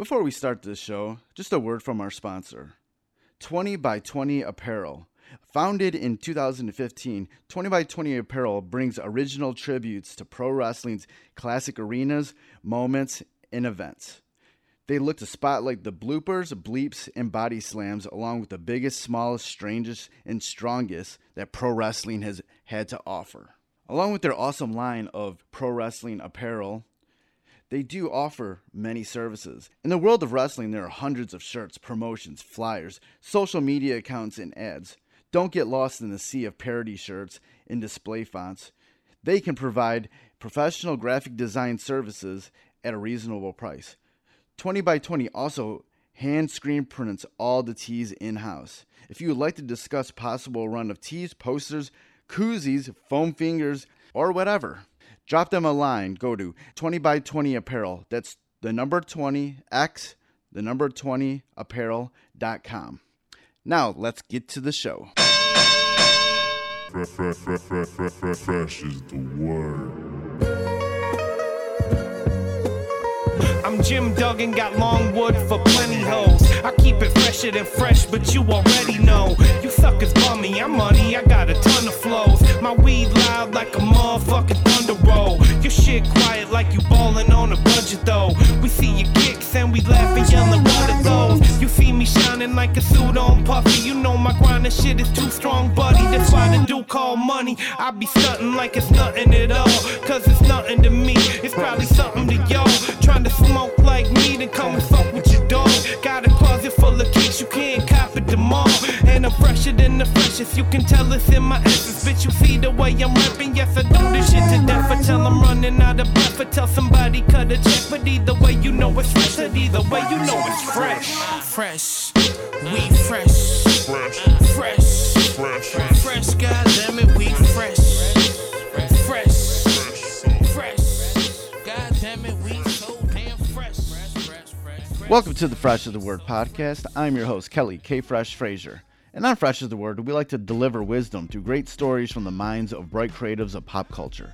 Before we start this show, just a word from our sponsor 20 by 20 Apparel. Founded in 2015, 20 by 20 Apparel brings original tributes to pro wrestling's classic arenas, moments, and events. They look to spotlight the bloopers, bleeps, and body slams, along with the biggest, smallest, strangest, and strongest that pro wrestling has had to offer. Along with their awesome line of pro wrestling apparel, they do offer many services. In the world of wrestling, there are hundreds of shirts, promotions, flyers, social media accounts, and ads. Don't get lost in the sea of parody shirts and display fonts. They can provide professional graphic design services at a reasonable price. 20 by 20 also hand screen prints all the tees in house. If you would like to discuss possible run of tees, posters, koozies, foam fingers, or whatever, drop them a line. Go to 20 by 20 apparel. That's the number 20 x the number 20 apparel.com. Now, let's get to the show. Fresh, fresh, fresh, fresh, is the word. I'm Jim Duggan, got long wood for plenty hoes. I keep it fresher than fresh, but you already know. You suckers bummy, I'm money, I got a ton of flows. My weed loud like a motherfucking shit quiet like you ballin' on a budget though. We see your kicks and we laugh and yellin' what are those? You see me shining like a suit on puffy. You know my grindin' shit is too strong, buddy. That's why the dude call money. I be stuntin' like it's nothing at all. Cause it's nothing to me. It's probably something to y'all. Trying to smoke like me, then come and And I'm fresher than the freshest, you can tell it's in my essence. Bitch, you see the way I'm rapping, yes, I do this shit to death. I tell I'm running out of breath, I tell somebody cut a check. But either way, you know it's fresh, and either way, you know it's fresh. Fresh, we fresh, Fresh, fresh, fresh, fresh, goddammit, we fresh. Fresh, fresh, goddammit, we so damn fresh. Welcome to the Fresh of the Word podcast. I'm your host, Kelly K. Fresh Frazier. And on Fresh of the Word, we like to deliver wisdom through great stories from the minds of bright creatives of pop culture.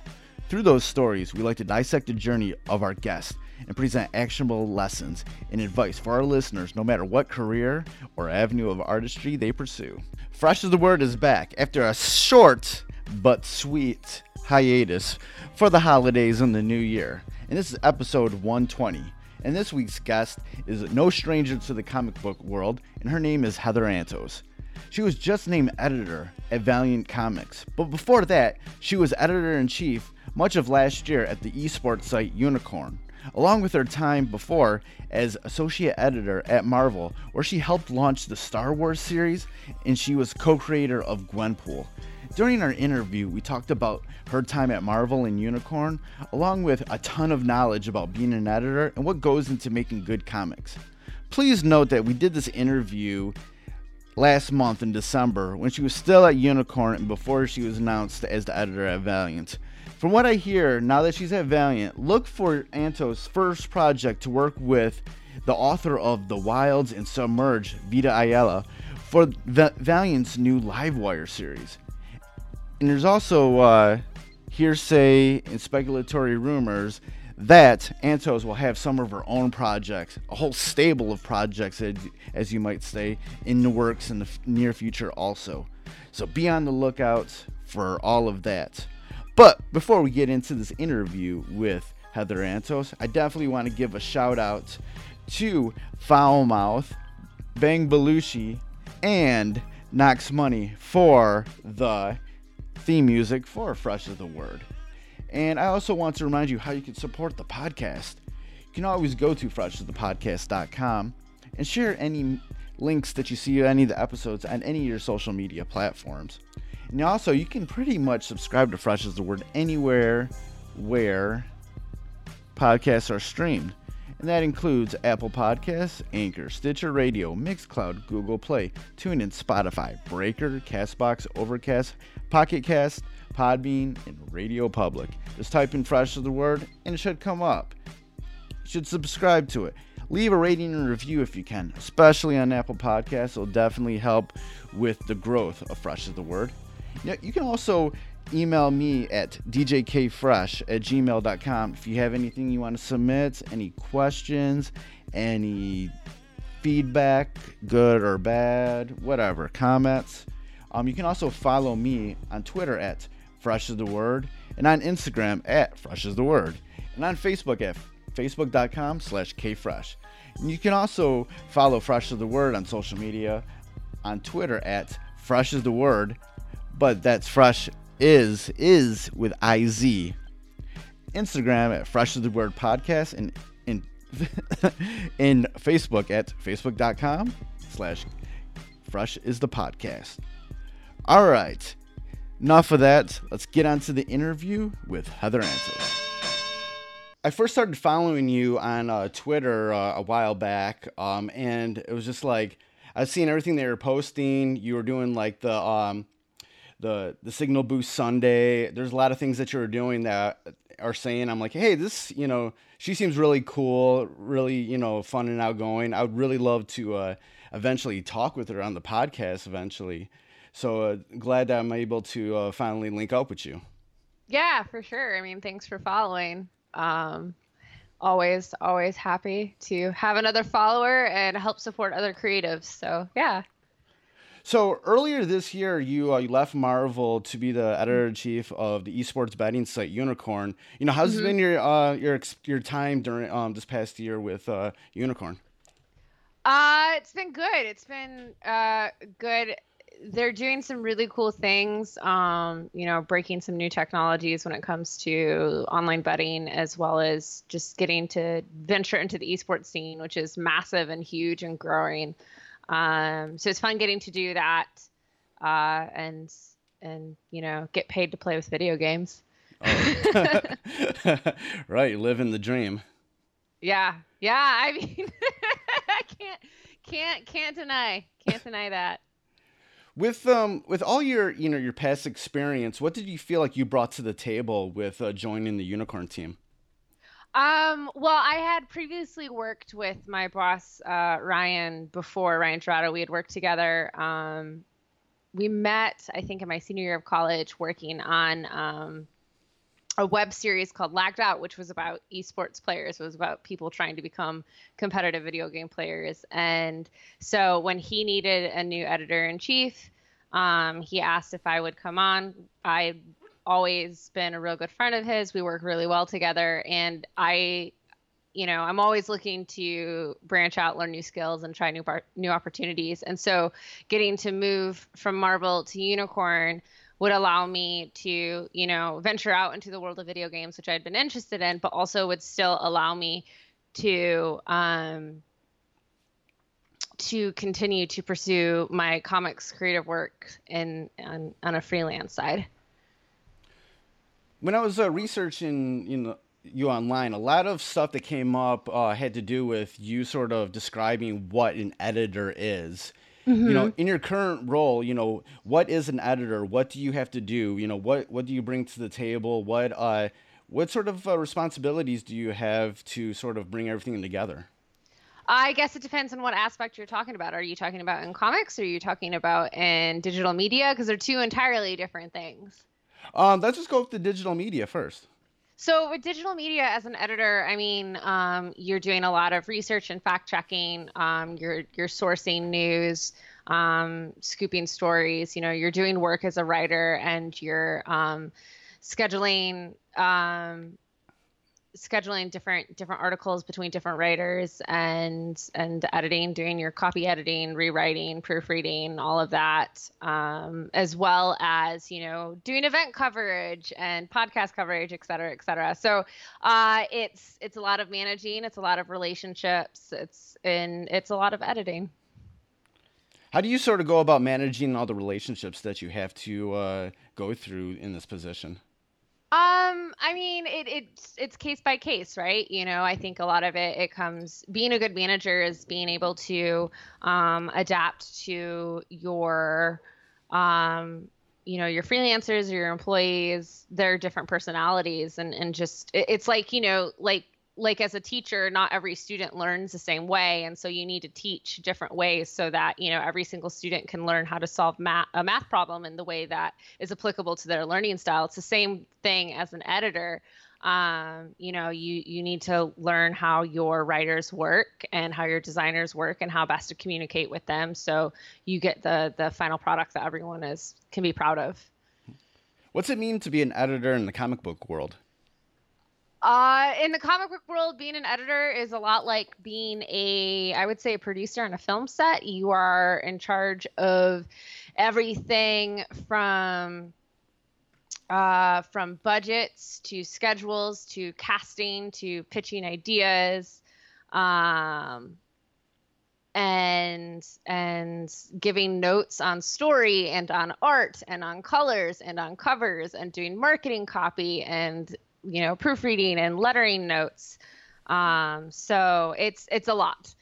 Through those stories, we like to dissect the journey of our guests and present actionable lessons and advice for our listeners, no matter what career or avenue of artistry they pursue. Fresh of the Word is back after a short but sweet hiatus for the holidays and the new year. And this is episode 120. And this week's guest is no stranger to the comic book world, and her name is Heather Antos. She was just named editor at Valiant Comics, but before that, she was editor in chief much of last year at the esports site Unikrn, along with her time before as associate editor at Marvel, where she helped launch the Star Wars series and she was co creator of Gwenpool. During our interview, we talked about her time at Marvel and Unikrn, along with a ton of knowledge about being an editor and what goes into making good comics. Please note that we did this interview last month in December when she was still at Unikrn and before she was announced as the editor at Valiant. From what I hear, now that she's at Valiant, look for Antos' first project to work with the author of The Wilds and Submerge, Vita Ayala, for Va- Valiant's new Livewire series. And there's also uh, hearsay and speculatory rumors that Antos will have some of her own projects, a whole stable of projects, as, you might say, in the works in the near future also. So be on the lookout for all of that. But before we get into this interview with Heather Antos, I definitely want to give a shout out to Foulmouth, Bang Belushi, and Knox Money for the theme music for Fresh of the Word. And I also want to remind you how you can support the podcast. You can always go to freshofthepodcast.com and share any links that you see any of the episodes on any of your social media platforms. And also, you can pretty much subscribe to Fresh as the Word anywhere where podcasts are streamed. And that includes Apple Podcasts, Anchor, Stitcher Radio, Mixcloud, Google Play, TuneIn, Spotify, Breaker, Castbox, Overcast, Pocket Cast, Podbean, and Radio Public. Just type in Fresh as the Word and it should come up. You should subscribe to it. Leave a rating and review if you can, especially on Apple Podcasts. It'll definitely help with the growth of Fresh as the Word. You, you can also email me at djkfresh at gmail.com if you have anything you want to submit, any questions, any feedback, good or bad, whatever, comments. Um, you can also follow me on Twitter at Fresh is the Word and on Instagram at Fresh is the Word and on Facebook at facebook.com slash kfresh. And you can also follow Fresh is the Word on social media on Twitter at Fresh is the Word, but that's Fresh is is with IZ. Instagram at Fresh is the Word Podcast and in in Facebook at facebook.com slash fresh is the podcast. All right. Enough of that. Let's get on to the interview with Heather Antos. I first started following you on uh, Twitter uh, a while back, um, and it was just like I was seeing everything they were posting. You were doing like the um, the the Signal Boost Sunday. There's a lot of things that you were doing that are saying I'm like, hey, this you know she seems really cool, really you know fun and outgoing. I would really love to uh, eventually talk with her on the podcast eventually. So uh, glad that I'm able to uh, finally link up with you. Yeah, for sure. I mean, thanks for following. Um, always, always happy to have another follower and help support other creatives. So yeah. So earlier this year, you uh, you left Marvel to be the editor in chief of the esports betting site Unikrn. You know, how's mm-hmm. been your uh, your your time during um, this past year with uh, Unikrn? Uh, it's been good. It's been uh, good they're doing some really cool things um, you know breaking some new technologies when it comes to online betting as well as just getting to venture into the esports scene which is massive and huge and growing. Um, so it's fun getting to do that uh, and and you know get paid to play with video games. Oh. right living the dream. Yeah yeah i mean i can't can't can't deny can't deny that with um with all your you know your past experience, what did you feel like you brought to the table with uh, joining the Unikrn team? Um, well, I had previously worked with my boss uh, Ryan before Ryan Gerardo. We had worked together. Um, we met, I think, in my senior year of college, working on um, a web series called Lagged Out, which was about esports players. It was about people trying to become competitive video game players. And so when he needed a new editor in chief, um, he asked if I would come on. I've always been a real good friend of his. We work really well together. And I, you know, I'm always looking to branch out, learn new skills, and try new bar- new opportunities. And so getting to move from Marvel to Unikrn would allow me to, you know, venture out into the world of video games, which I'd been interested in, but also would still allow me to um, to continue to pursue my comics creative work in on, on a freelance side. When I was uh, researching, you know, you online, a lot of stuff that came up uh, had to do with you sort of describing what an editor is. Mm-hmm. You know, mm-hmm. in your current role, you know, what is an editor? What do you have to do? You know, what what do you bring to the table? What uh, what sort of uh, responsibilities do you have to sort of bring everything together? I guess it depends on what aspect you're talking about. Are you talking about in comics? Or are you talking about in digital media? Because they're two entirely different things. Um, let's just go with the digital media first. So with digital media as an editor, I mean, um, you're doing a lot of research and fact checking. Um, you're you're sourcing news, um, scooping stories. You know, you're doing work as a writer, and you're um, scheduling um, scheduling different different articles between different writers and and editing doing your copy editing rewriting proofreading all of that um, as well as you know doing event coverage and podcast coverage et cetera et cetera. So uh, it's it's a lot of managing it's a lot of relationships it's and it's a lot of editing. How do you sort of go about managing all the relationships that you have to uh, go through in this position um, I mean, it, it's it's case by case, right? You know, I think a lot of it it comes being a good manager is being able to um, adapt to your um, you know your freelancers or your employees their different personalities and and just it, it's like you know like like as a teacher not every student learns the same way and so you need to teach different ways so that you know every single student can learn how to solve math, a math problem in the way that is applicable to their learning style. It's the same thing as an editor. Um, you know you you need to learn how your writers work and how your designers work and how best to communicate with them so you get the the final product that everyone is can be proud of. What's it mean to be an editor in the comic book world? Uh, in the comic book world, being an editor is a lot like being a, I would say, a producer on a film set. You are in charge of everything from uh, from budgets to schedules to casting to pitching ideas. Um, and and giving notes on story and on art and on colors and on covers and doing marketing copy and you know proofreading and lettering notes. Um, so it's it's a lot.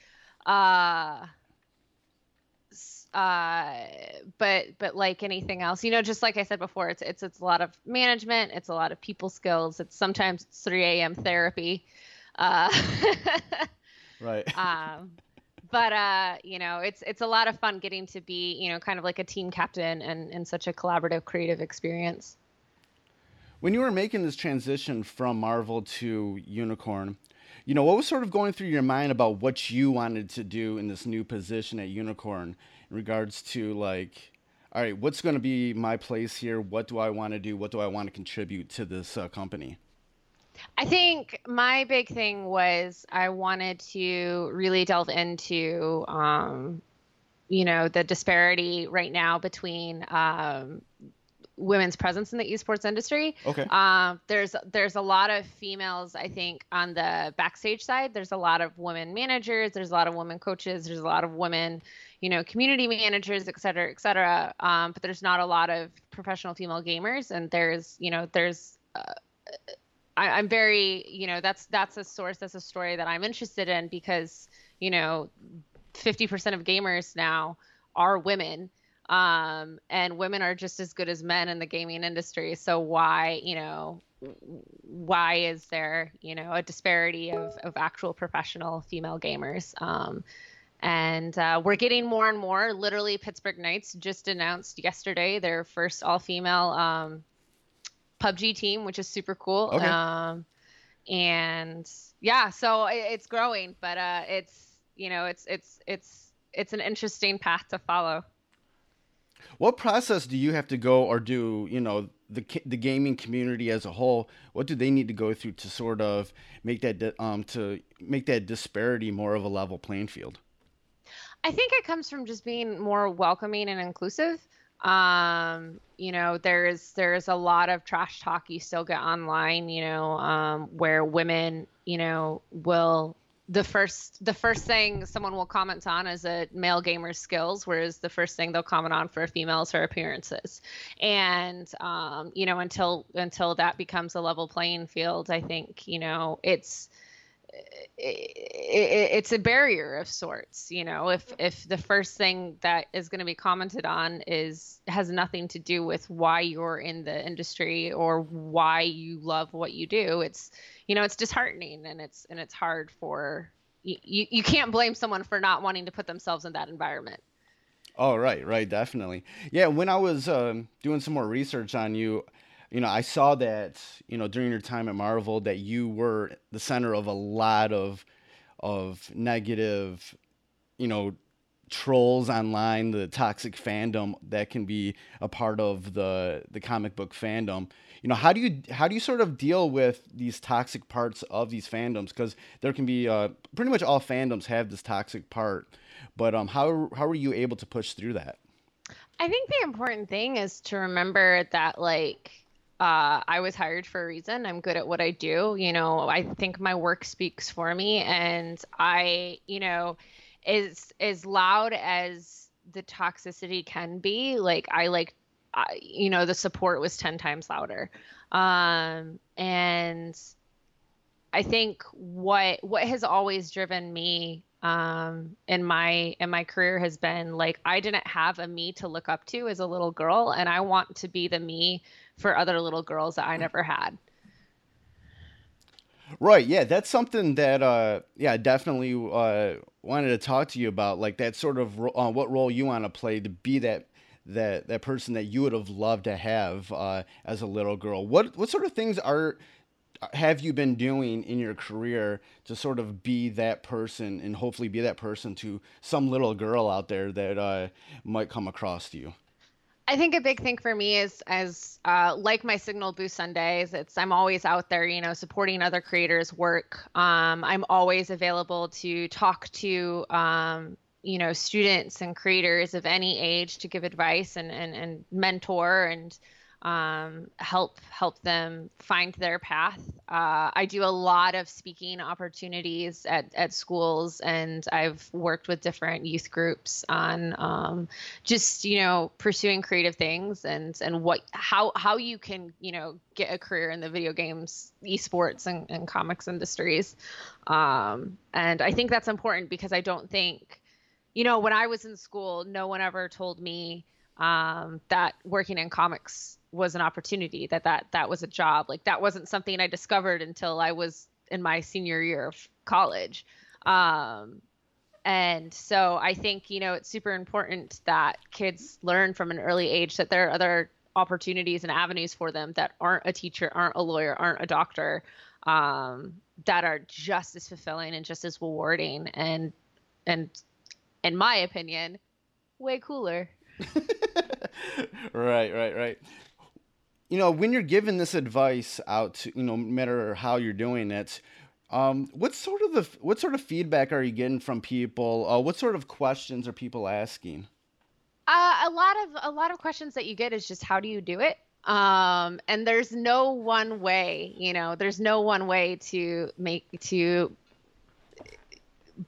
Uh, uh, but but like anything else you know just like i said before it's it's it's a lot of management it's a lot of people skills it's sometimes it's 3 a.m therapy. Uh, right. um, but uh, you know, it's it's a lot of fun getting to be, you know, kind of like a team captain and and such a collaborative, creative experience. When you were making this transition from Marvel to Unikrn, you know, what was sort of going through your mind about what you wanted to do in this new position at Unikrn in regards to like, all right, what's going to be my place here? What do I want to do? What do I want to contribute to this uh, company? I think my big thing was I wanted to really delve into, um, you know, the disparity right now between um, women's presence in the esports industry. Okay. Um, there's there's a lot of females, I think, on the backstage side. There's a lot of women managers. There's a lot of women coaches. There's a lot of women, you know, community managers, et cetera, et cetera. Um, but there's not a lot of professional female gamers, and there's, you know, there's uh, I, am very, you know, that's that's a source, that's a story that I'm interested in because, you know, 50% of gamers now are women, um, and women are just as good as men in the gaming industry. So why, you know, why is there, you know, a disparity of of actual professional female gamers? Um, and uh, we're getting more and more. Literally, Pittsburgh Knights just announced yesterday their first all-female um, PUBG team, which is super cool. Okay. Um, and yeah, so it, it's growing, but uh, it's you know it's it's it's it's an interesting path to follow. What process do you have to go, or do you know the the gaming community as a whole? What do they need to go through to sort of make that um to make that disparity more of a level playing field? I think it comes from just being more welcoming and inclusive um you know there's there's a lot of trash talk you still get online you know um where women you know will the first the first thing someone will comment on is a male gamer's skills whereas the first thing they'll comment on for a female is her appearances. And um you know until until that becomes a level playing field i think you know it's it, it's a barrier of sorts you know if if the first thing that is going to be commented on is has nothing to do with why you're in the industry or why you love what you do it's you know it's disheartening and it's and it's hard for you you, can't blame someone for not wanting to put themselves in that environment. Oh right right definitely. Yeah when i was um, doing some more research on you you know, I saw that, you know, during your time at Marvel that you were the center of a lot of of negative, you know, trolls online, the toxic fandom that can be a part of the the comic book fandom. You know, how do you how do you sort of deal with these toxic parts of these fandoms? Because there can be uh, pretty much all fandoms have this toxic part, but um, how how are you able to push through that? I think the important thing is to remember that like uh, I was hired for a reason. I'm good at what I do. You know, I think my work speaks for me, and I, you know, as as loud as the toxicity can be, like I like, I, you know, the support was ten times louder, um, and I think what what has always driven me um, in my in my career has been like I didn't have a me to look up to as a little girl, and I want to be the me for other little girls that I never had. Right. Yeah, that's something that uh yeah, definitely uh wanted to talk to you about like that sort of uh, what role you want to play to be that that that person that you would have loved to have uh as a little girl. What what sort of things are have you been doing in your career to sort of be that person and hopefully be that person to some little girl out there that uh might come across to you? I think a big thing for me is as uh, like my Signal Boost Sundays, it's I'm always out there, you know, supporting other creators' work. Um, I'm always available to talk to um, you know students and creators of any age to give advice and and, and mentor and um, help help them find their path. Uh, I do a lot of speaking opportunities at, at schools, and I've worked with different youth groups on um, just you know pursuing creative things and and what how how you can you know get a career in the video games, esports, and, and comics industries. Um, and I think that's important because I don't think you know when I was in school, no one ever told me um, that working in comics was an opportunity that that that was a job. Like that wasn't something i discovered until i was in my senior year of college. Um, and so i think you know it's super important that kids learn from an early age that there are other opportunities and avenues for them that aren't a teacher aren't a lawyer aren't a doctor um, that are just as fulfilling and just as rewarding and and in my opinion way cooler. Right right right you know, when you're giving this advice out to, you know, no matter how you're doing it, um, what sort of the what sort of feedback are you getting from people? Uh, what sort of questions are people asking? Uh, a lot of a lot of questions that you get is just how do you do it? Um, and there's no one way, you know, there's no one way to make to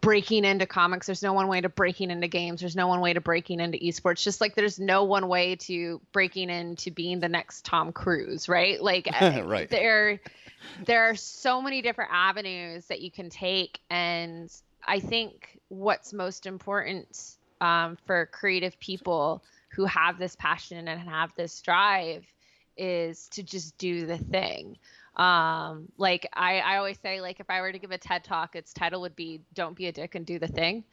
breaking into comics. There's no one way to breaking into games. There's no one way to breaking into esports. Just like there's no one way to breaking into being the next Tom Cruise, right? Like right. there there are so many different avenues that you can take and I think what's most important um, for creative people who have this passion and have this drive is to just do the thing um like i i always say like if i were to give a ted talk its title would be don't be a dick and do the thing.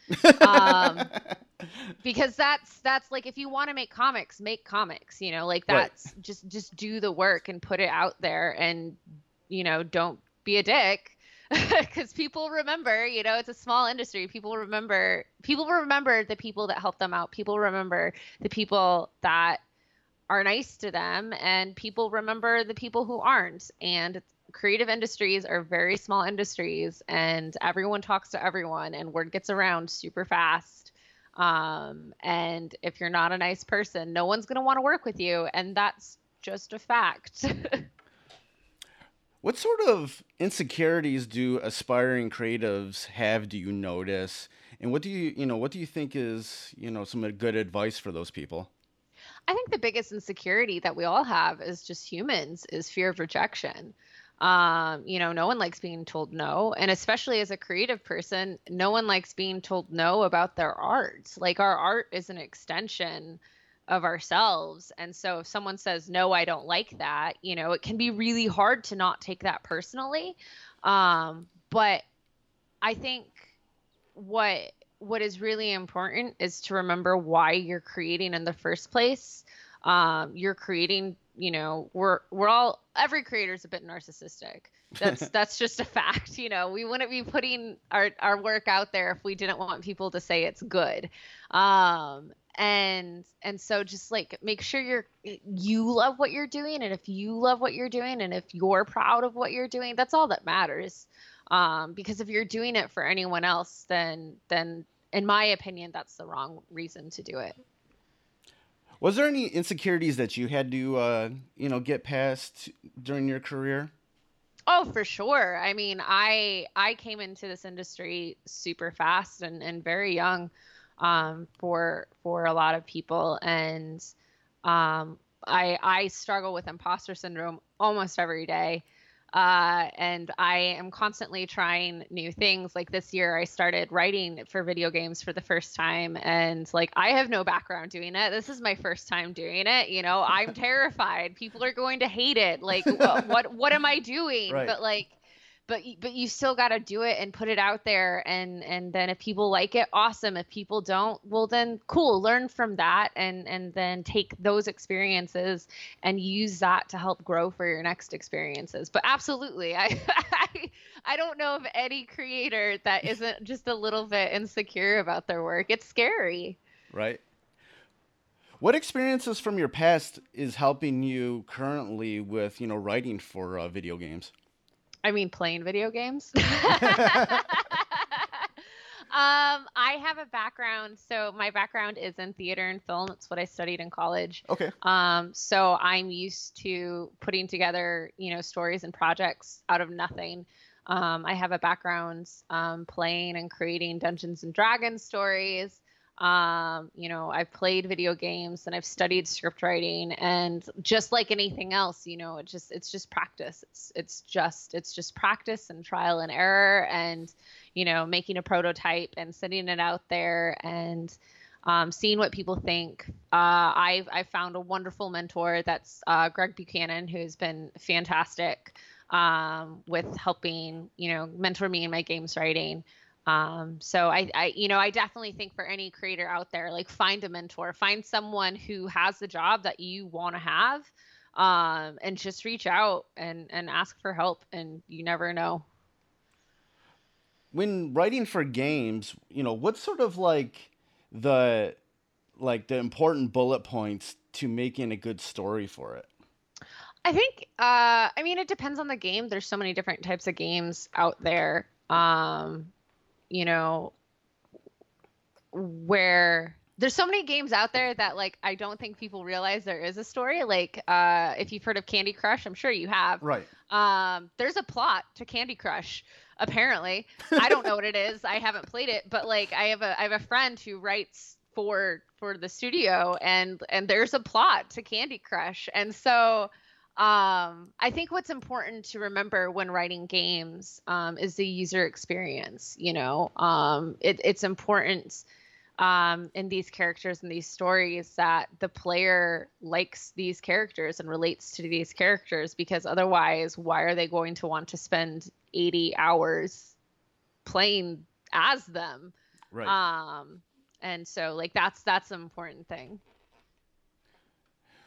Um because that's that's like if you want to make comics make comics you know like that's right. just just do the work and put it out there and you know don't be a dick. Because people remember you know it's a small industry. People remember people remember the people that help them out. People remember the people that are nice to them and people remember the people who aren't. And creative industries are very small industries and everyone talks to everyone and word gets around super fast. Um, and if you're not a nice person no one's going to want to work with you and that's just a fact. What sort of insecurities do aspiring creatives have do you notice? And what do you you know what do you think is you know some good advice for those people I think the biggest insecurity that we all have as just humans is fear of rejection. Um, you know, no one likes being told no. And especially as a creative person, no one likes being told no about their art. Like our art is an extension of ourselves. And so if someone says, no, I don't like that, you know, it can be really hard to not take that personally. Um, but I think what what is really important is to remember why you're creating in the first place. Um, you're creating, you know, we're we're all every creator is a bit narcissistic. That's that's just a fact. You know, we wouldn't be putting our our work out there if we didn't want people to say it's good. Um, and and so just like make sure you're you love what you're doing and if you love what you're doing and if you're proud of what you're doing that's all that matters um, because if you're doing it for anyone else then then in my opinion that's the wrong reason to do it. Was there any insecurities that you had to uh, you know get past during your career? Oh for sure. I mean i i came into this industry super fast and, and very young um, for for a lot of people. And um, i i struggle with imposter syndrome almost every day uh, and I am constantly trying new things. Like this year, I started writing for video games for the first time, and like I have no background doing it. This is my first time doing it. You know, I'm terrified. People are going to hate it. Like, what what, what am I doing? Right. But like, but but you still got to do it and put it out there and and then if people like it awesome. If people don't well then cool learn from that and and then take those experiences and use that to help grow for your next experiences. But absolutely i i, I don't know of any creator that isn't just a little bit insecure about their work. It's scary. Right. What experiences from your past is helping you currently with you know writing for uh, video games I mean, playing video games. um, I have a background. So my background is in theater and film. It's what I studied in college. okay Um, so I'm used to putting together, you know, stories and projects out of nothing. Um, I have a background um, playing and creating Dungeons and Dragons stories. Um, you know, I've played video games and I've studied script writing, and just like anything else, you know, it just it's just practice. It's it's just it's just practice and trial and error, and you know, making a prototype and sending it out there and um, seeing what people think. Uh, I've I found a wonderful mentor that's uh, Greg Buchanan, who's been fantastic um, with helping you know mentor me in my games writing. Um, so I, I, you know, I definitely think for any creator out there, like find a mentor, find someone who has the job that you want to have, um, and just reach out and and ask for help, and you never know. when writing for games, you know, what's sort of like the like the important bullet points to making a good story for it? I think uh I mean it depends on the game. There's so many different types of games out there. Um you know where there's so many games out there that like I don't think people realize there is a story. Like uh if you've heard of Candy Crush, I'm sure you have. Right. Um there's a plot to Candy Crush apparently. I don't know what it is. I haven't played it, but like I have a I have a friend who writes for for the studio and and there's a plot to Candy Crush. And so um I think what's important to remember when writing games um is the user experience, you know. Um it, it's important um, in these characters and these stories that the player likes these characters and relates to these characters because otherwise why are they going to want to spend 80 hours playing as them Right. um and so like that's that's an important thing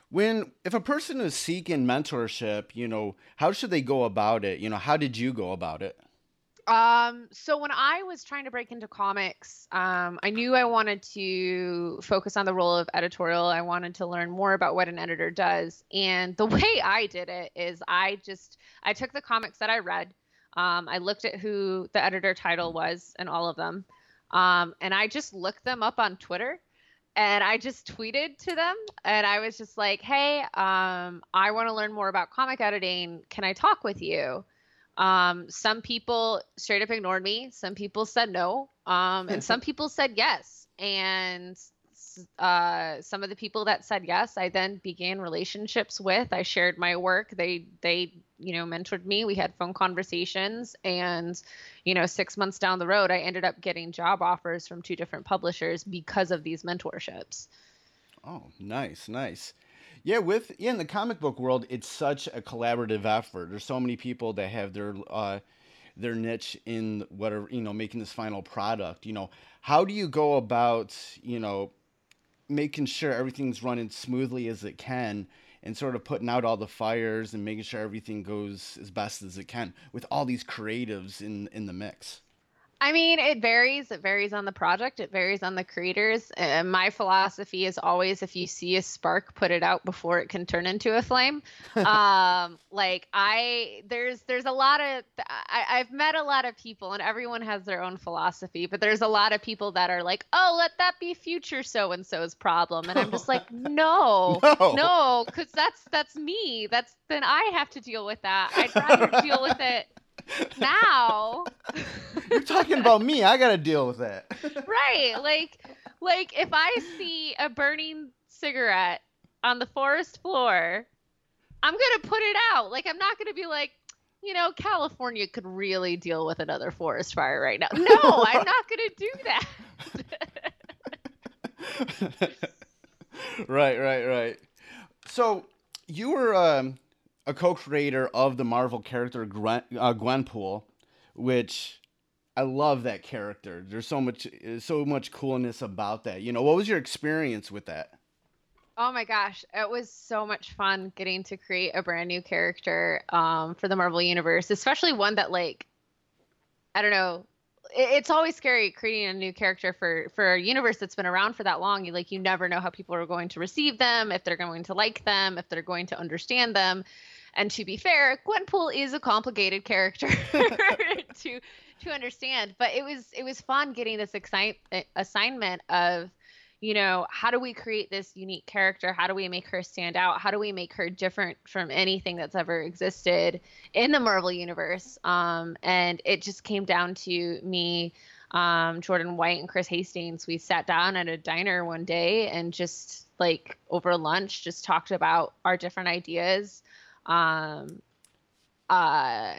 when if a person is seeking mentorship, you know, how should they go about it? You know, how did you go about it? Um, so when I was trying to break into comics, um, I knew I wanted to focus on the role of editorial. I wanted to learn more about what an editor does. And the way I did it is I just I took the comics that I read, um, I looked at who the editor title was and all of them, um, and I just looked them up on Twitter. And I just tweeted to them, and I was just like, "Hey, um, I want to learn more about comic editing. Can I talk with you?" Um, some people straight up ignored me. Some people said no. Um, and some people said yes. And uh, some of the people that said yes, I then began relationships with. I shared my work. They they you know mentored me. We had phone conversations, and you know six months down the road, I ended up getting job offers from two different publishers because of these mentorships. Oh, nice, nice. Yeah, with yeah, in the comic book world, it's such a collaborative effort. There's so many people that have their uh, their niche in whatever you know, making this final product. You know, how do you go about you know making sure everything's running smoothly as it can, and sort of putting out all the fires and making sure everything goes as best as it can with all these creatives in in the mix. I mean, it varies. It varies on the project. It varies on the creators. And my philosophy is always if you see a spark, put it out before it can turn into a flame. um, like I, there's, there's a lot of, I, I've met a lot of people, and everyone has their own philosophy. But there's a lot of people that are like, oh, let that be future so and so's problem, and I'm just like, no, No. no, because that's that's me. That's then I have to deal with that. I'd rather deal with it now. You're talking about me. I got to deal with that. right like like if i see a burning cigarette on the forest floor i'm gonna put it out like i'm not gonna be like you know california could really deal with another forest fire right now no i'm not gonna do that right, right, right. So you were um, a co-creator of the Marvel character Gwen, uh, Gwenpool. which I love that character. There's so much so much coolness about that. You know, what was your experience with that? Oh my gosh, it was so much fun getting to create a brand new character um, for the Marvel Universe, especially one that like I don't know. It's always scary creating a new character for for a universe that's been around for that long. You like you never know how people are going to receive them, if they're going to like them, if they're going to understand them. And to be fair, Gwenpool is a complicated character to to understand, but it was it was fun getting this excite, assignment of you know, how do we create this unique character? How do we make her stand out? How do we make her different from anything that's ever existed in the Marvel universe? Um, and it just came down to me, um, Jordan White, and Chris Hastings. We sat down at a diner one day and just like over lunch, just talked about our different ideas. Um, uh,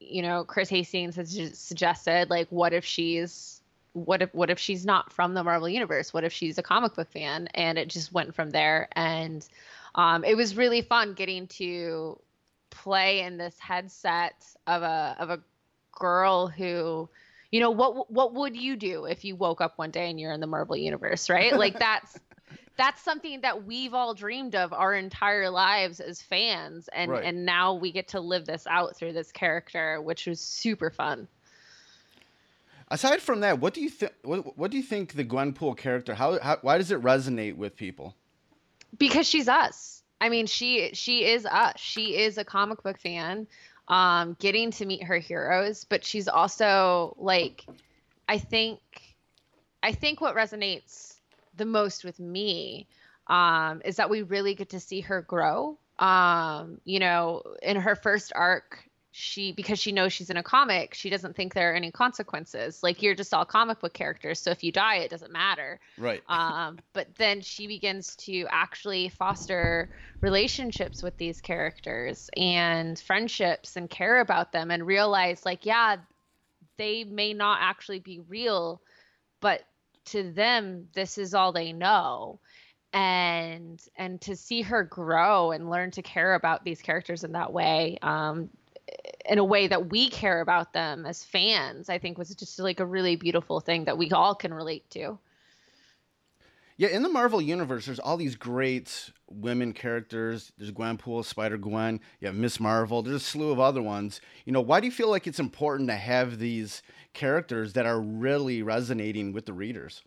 you know, Chris Hastings has suggested like, what if she's what if what if she's not from the Marvel universe? What if she's a comic book fan? And it just went from there. And um, it was really fun getting to play in this headset of a of a girl who you know what what would you do if you woke up one day and you're in the Marvel universe, right? Like that's that's something that we've all dreamed of our entire lives as fans and right. and now we get to live this out through this character, which was super fun. Aside from that, what do you think? What, what do you think the Gwenpool character? How, how why does it resonate with people? Because she's us. I mean, she she is us. She is a comic book fan, um, getting to meet her heroes, but she's also like, I think, I think what resonates the most with me um, is that we really get to see her grow. Um, you know, in her first arc, she because she knows she's in a comic she doesn't think there are any consequences. Like you're just all comic book characters so if you die it doesn't matter. Right. Um but then she begins to actually foster relationships with these characters and friendships and care about them and realize like yeah they may not actually be real but to them this is all they know and and to see her grow and learn to care about these characters in that way um, in a way that we care about them as fans, I think was just like a really beautiful thing that we all can relate to. Yeah, in the Marvel universe, there's all these great women characters. There's Gwenpool, Spider Gwen, you have Miss Marvel. There's a slew of other ones. You know, why do you feel like it's important to have these characters that are really resonating with the readers?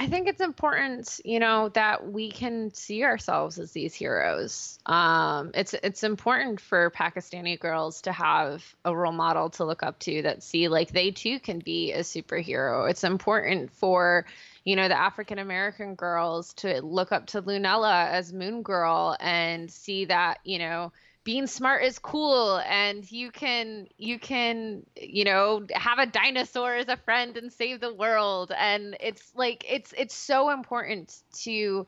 I think it's important, you know, that we can see ourselves as these heroes. Um, it's it's important for Pakistani girls to have a role model to look up to that see like they too can be a superhero. It's important for you know the African American girls to look up to Lunella as Moon Girl and see that you know being smart is cool and you can you can you know have a dinosaur as a friend and save the world. And it's like it's it's so important to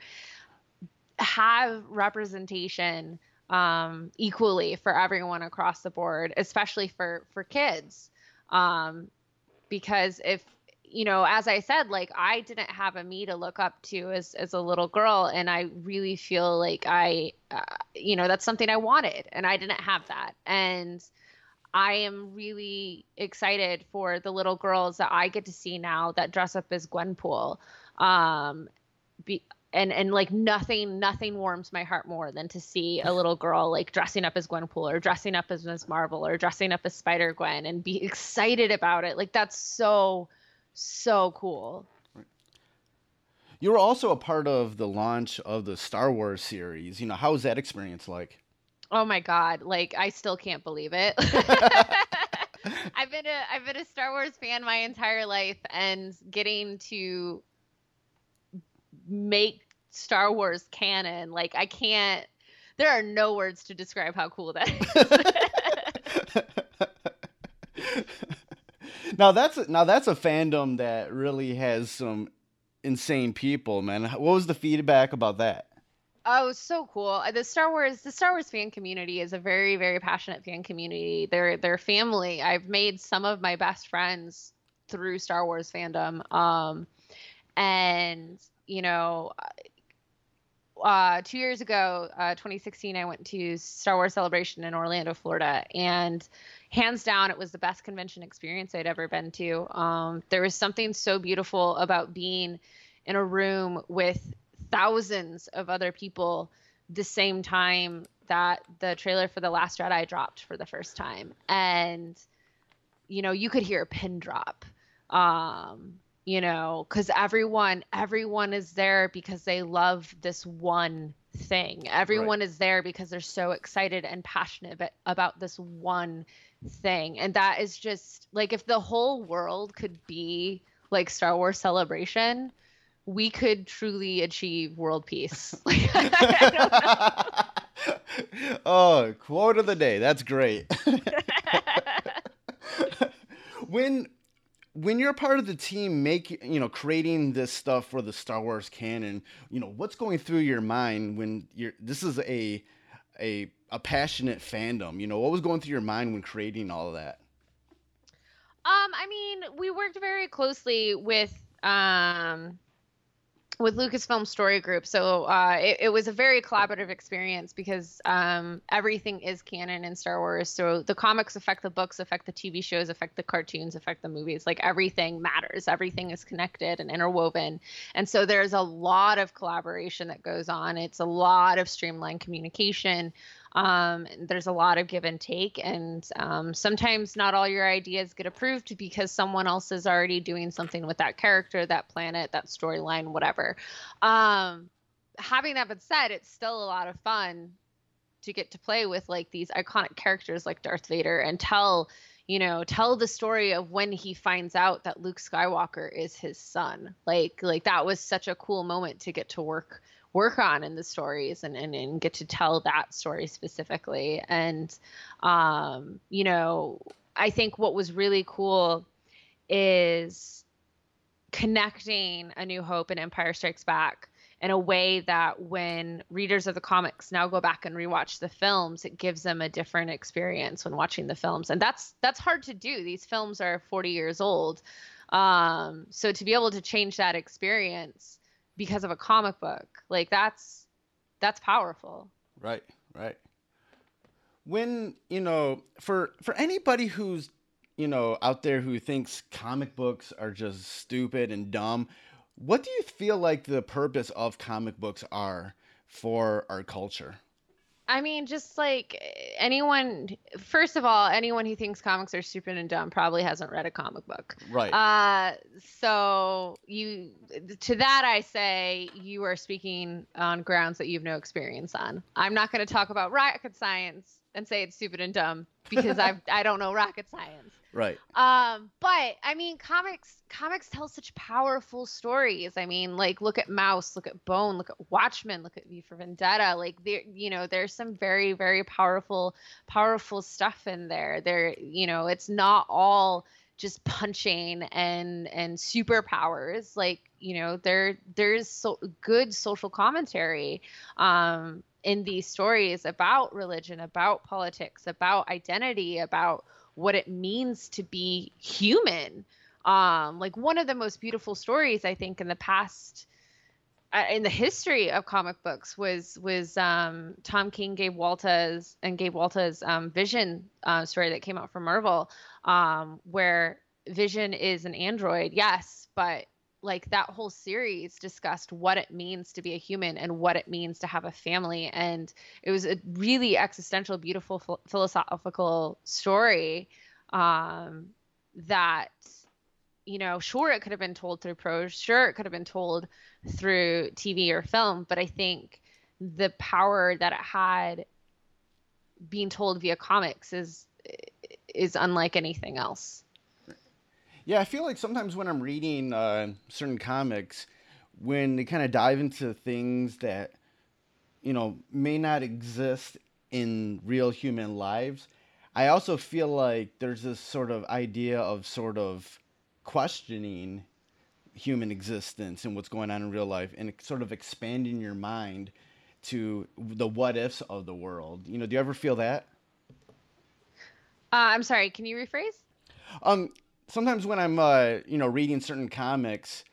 have representation um, equally for everyone across the board especially for for kids. Um, because if you know, as I said, like I didn't have a me to look up to as as a little girl, and I really feel like I, uh, you know, that's something I wanted, and I didn't have that, and I am really excited for the little girls that I get to see now that dress up as Gwenpool. Um, be, and and like nothing nothing warms my heart more than to see a little girl like dressing up as Gwenpool or dressing up as Ms. Marvel or dressing up as Spider Gwen and be excited about it. Like that's so so cool. You were also a part of the launch of the Star Wars series. You know, how was that experience like? Oh my god, like I still can't believe it. I've been a I've been a Star Wars fan my entire life and getting to make Star Wars canon, like I can't there are no words to describe how cool that is. now that's a, now that's a fandom that really has some insane people, man. What was the feedback about that? Oh, so cool. Uh, the Star Wars the Star Wars fan community is a very very passionate fan community. They're they're family. I've made some of my best friends through Star Wars fandom. Um and you know, uh, two years ago, uh, 2016, I went to Star Wars Celebration in Orlando, Florida, and hands down, it was the best convention experience I'd ever been to. Um, there was something so beautiful about being in a room with thousands of other people the same time that the trailer for The Last Jedi dropped for the first time. And, you know, you could hear a pin drop. Um, you know, because everyone, everyone is there because they love this one thing. Everyone right. is there because they're so excited and passionate about this one thing. And that is just like if the whole world could be like Star Wars Celebration, we could truly achieve world peace. oh, quote of the day. That's great. when when you're part of the team making you know creating this stuff for the Star Wars canon, you know, what's going through your mind when you're this is a a a passionate fandom, you know, what was going through your mind when creating all of that? Um, I mean, we worked very closely with um with Lucasfilm Story Group. So uh, it, it, was a very collaborative experience because um, everything is canon in Star Wars. So the comics affect the books, affect the TV shows, affect the cartoons, affect the movies. Like everything matters. Everything is connected and interwoven. And so there's a lot of collaboration that goes on. It's a lot of streamlined communication. Um, there's a lot of give and take, and um, sometimes not all your ideas get approved because someone else is already doing something with that character, that planet, that storyline, whatever. Um, having that been said, it's still a lot of fun to get to play with like these iconic characters like Darth Vader and tell you know tell the story of when he finds out that Luke Skywalker is his son like like that was such a cool moment to get to work work on in the stories and, and, and get to tell that story specifically. And, um, you know, I think what was really cool is connecting A New Hope and Empire Strikes Back in a way that when readers of the comics now go back and rewatch the films, it gives them a different experience when watching the films. And that's that's hard to do. These films are 40 years old. Um, so to be able to change that experience because of a comic book. Like that's that's powerful. Right, right. When, you know, for for anybody who's, you know, out there who thinks comic books are just stupid and dumb, what do you feel like the purpose of comic books are for our culture? I mean, just like anyone, first of all, anyone who thinks comics are stupid and dumb probably hasn't read a comic book. Right. Uh, so you, to that I say, you are speaking on grounds that you have no experience on. I'm not going to talk about rocket science and say it's stupid and dumb because I I don't know rocket science. Right. Um, but I mean, comics comics tell such powerful stories. I mean, like look at Maus, look at Bone, look at Watchmen, look at V for Vendetta. Like there, you know, there's some very very powerful powerful stuff in there. There, you know, it's not all just punching and and superpowers like you know there there's so good social commentary um in these stories about religion about politics about identity about what it means to be human. Um, like one of the most beautiful stories I think in the past uh, in the history of comic books was was um, Tom King, Gabe Walta's and Gabe Walta's um, Vision uh, story that came out from Marvel, um, where Vision is an android, yes, but like that whole series discussed what it means to be a human and what it means to have a family. And it was a really existential beautiful ph- philosophical story um, that you know sure it could have been told through prose sure it could have been told through tv or film but i think the power that it had being told via comics is is unlike anything else yeah, I feel like sometimes when I'm reading uh, certain comics, when they kind of dive into things that, you know, may not exist in real human lives, I also feel like there's this sort of idea of sort of questioning human existence and what's going on in real life and sort of expanding your mind to the what ifs of the world. You know, do you ever feel that? Uh, I'm sorry, can you rephrase? Um, sometimes when I'm uh, you know reading certain comics,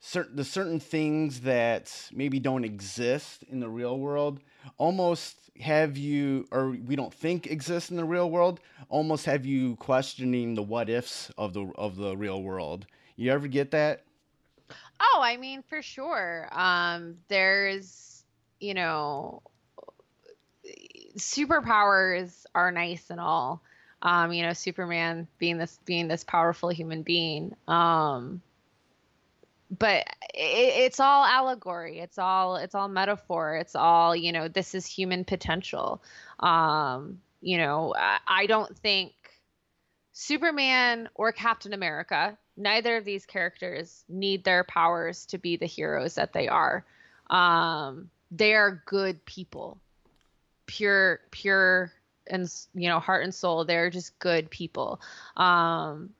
certain the certain things that maybe don't exist in the real world almost have you or we don't think exist in the real world almost have you questioning the what ifs of the of the real world you ever get that Oh, I mean, for sure. Um, there's, you know, superpowers are nice and all. Um, you know, Superman being this being this powerful human being. Um, but it, it's all allegory. It's all it's all metaphor. It's all you know. This is human potential. Um, you know, I, I don't think Superman or Captain America, neither of these characters need their powers to be the heroes that they are. Um, they are good people, pure, pure, and you know, heart and soul. They're just good people. Um,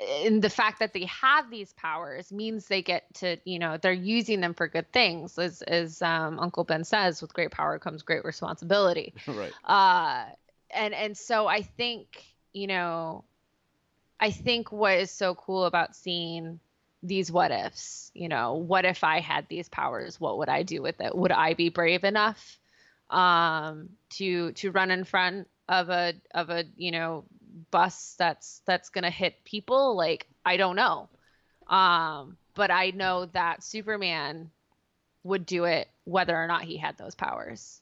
and the fact that they have these powers means they get to, you know, they're using them for good things, as as um, Uncle Ben says, with great power comes great responsibility. right Uh, and and so I think you know, I think what is so cool about seeing these what ifs, you know, what if I had these powers? What would I do with it? Would I be brave enough um, to to run in front of a of a you know bus that's that's gonna hit people? Like I don't know, um, but I know that Superman would do it whether or not he had those powers.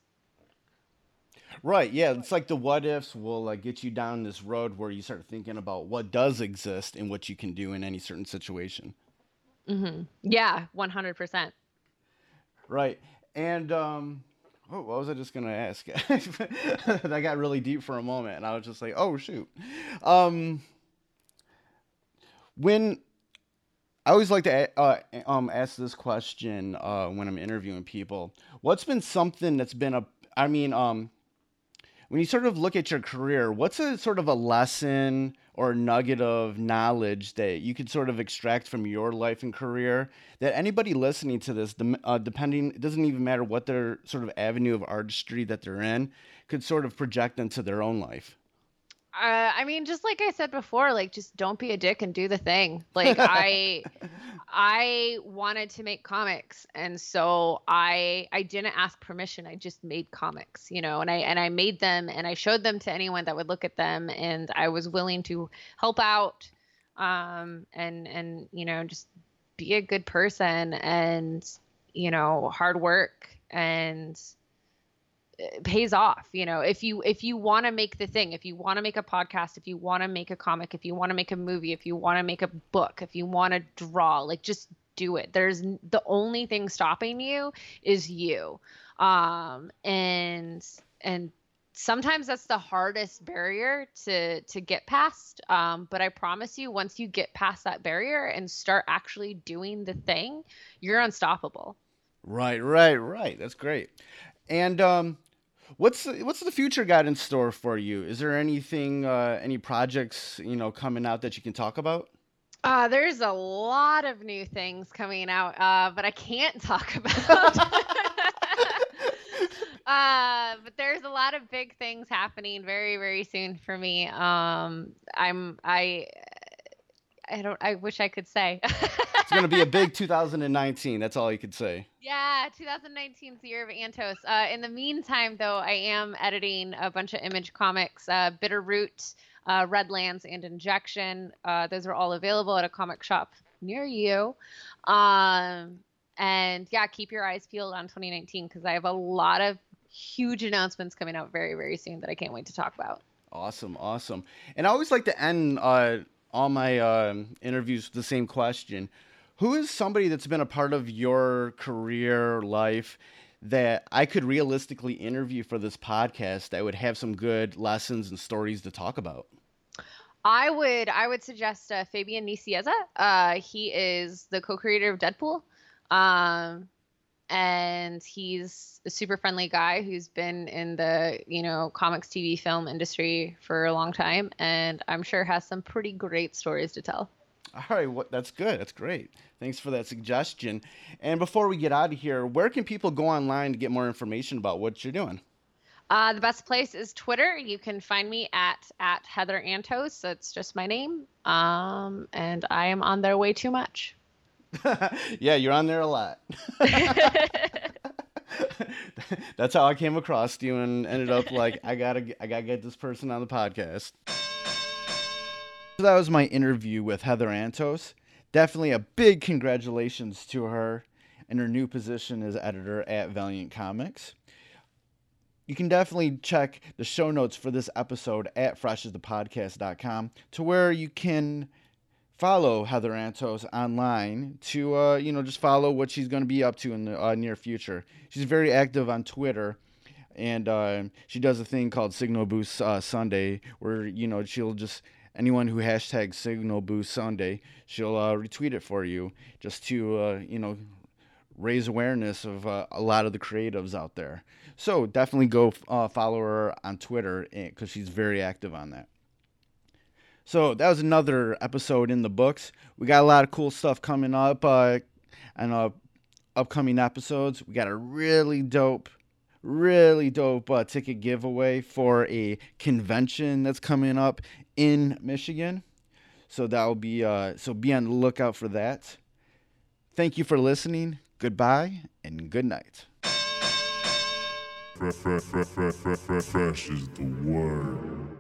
right yeah it's like the what ifs will uh, get you down this road where you start thinking about what does exist and what you can do in any certain situation mm-hmm. Yeah, one hundred percent. Right. And um oh, what was I just gonna ask? I got really deep for a moment and I was just like, oh shoot. Um when I always like to uh, um ask this question uh when I'm interviewing people. What's been something that's been a I mean, um when you sort of look at your career, what's a sort of a lesson or nugget of knowledge that you could sort of extract from your life and career that anybody listening to this, uh, depending, it doesn't even matter what their sort of avenue of artistry that they're in, could sort of project into their own life? Uh, I mean, just like I said before, like just don't be a dick and do the thing. Like I, I wanted to make comics, and so I I didn't ask permission. I just made comics, you know, and I and I made them and I showed them to anyone that would look at them, and I was willing to help out, um, and and you know just be a good person and you know hard work and pays off you know if you if you want to make the thing if you want to make a podcast if you want to make a comic if you want to make a movie if you want to make a book if you want to draw like just do it there's the only thing stopping you is you um and and sometimes that's the hardest barrier to to get past um but i promise you once you get past that barrier and start actually doing the thing you're unstoppable Right, right, right. That's great. And um, what's the, what's the future got in store for you? Is there anything, uh, any projects, you know, coming out that you can talk about? Uh, there's a lot of new things coming out, uh, but I can't talk about. uh, but there's a lot of big things happening very, very soon for me. Um, I'm I I don't I wish I could say. It's going to be a big 2019. That's all you could say. Yeah, 2019 is the year of Antos. Uh, in the meantime, though, I am editing a bunch of image comics, uh, Bitter Root, uh, Redlands, and Injection. Uh, those are all available at a comic shop near you. Um, and yeah, keep your eyes peeled on 2019 because I have a lot of huge announcements coming out very, very soon that I can't wait to talk about. Awesome, awesome. And I always like to end uh, all my um interviews with the same question. Who is somebody that's been a part of your career, life, that I could realistically interview for this podcast that would have some good lessons and stories to talk about? I would I would suggest uh, Fabian Nicieza. Uh, he is the co-creator of Deadpool, um, and he's a super friendly guy who's been in the you know comics, TV, film industry for a long time, and I'm sure has some pretty great stories to tell. All right, what that's good. That's great. Thanks for that suggestion. And before we get out of here, where can people go online to get more information about what you're doing? Uh, the best place is Twitter. You can find me at at Heather Antos. That's just my name, um, and I am on there way too much. yeah, you're on there a lot. That's how I came across you and ended up like I gotta I gotta get this person on the podcast. So that was my interview with Heather Antos. Definitely a big congratulations to her in her new position as editor at Valiant Comics. You can definitely check the show notes for this episode at freshasthepodcast.com to where you can follow Heather Antos online to uh, you know just follow what she's going to be up to in the uh, near future. She's very active on Twitter, and uh, she does a thing called Signal Boost uh, Sunday, where you know she'll just anyone who hashtags Signal Boost Sunday, she'll uh, retweet it for you just to uh, you know raise awareness of a lot of the creatives out there. So definitely go follow her on Twitter because eh, she's very active on that. So that was another episode in the books. We got a lot of cool stuff coming up uh, and uh, upcoming episodes. We got a really dope, really dope uh, ticket giveaway for a convention that's coming up in Michigan. So that will be uh, so be on the lookout for that. Thank you for listening. Goodbye and good night. Fresh is the word.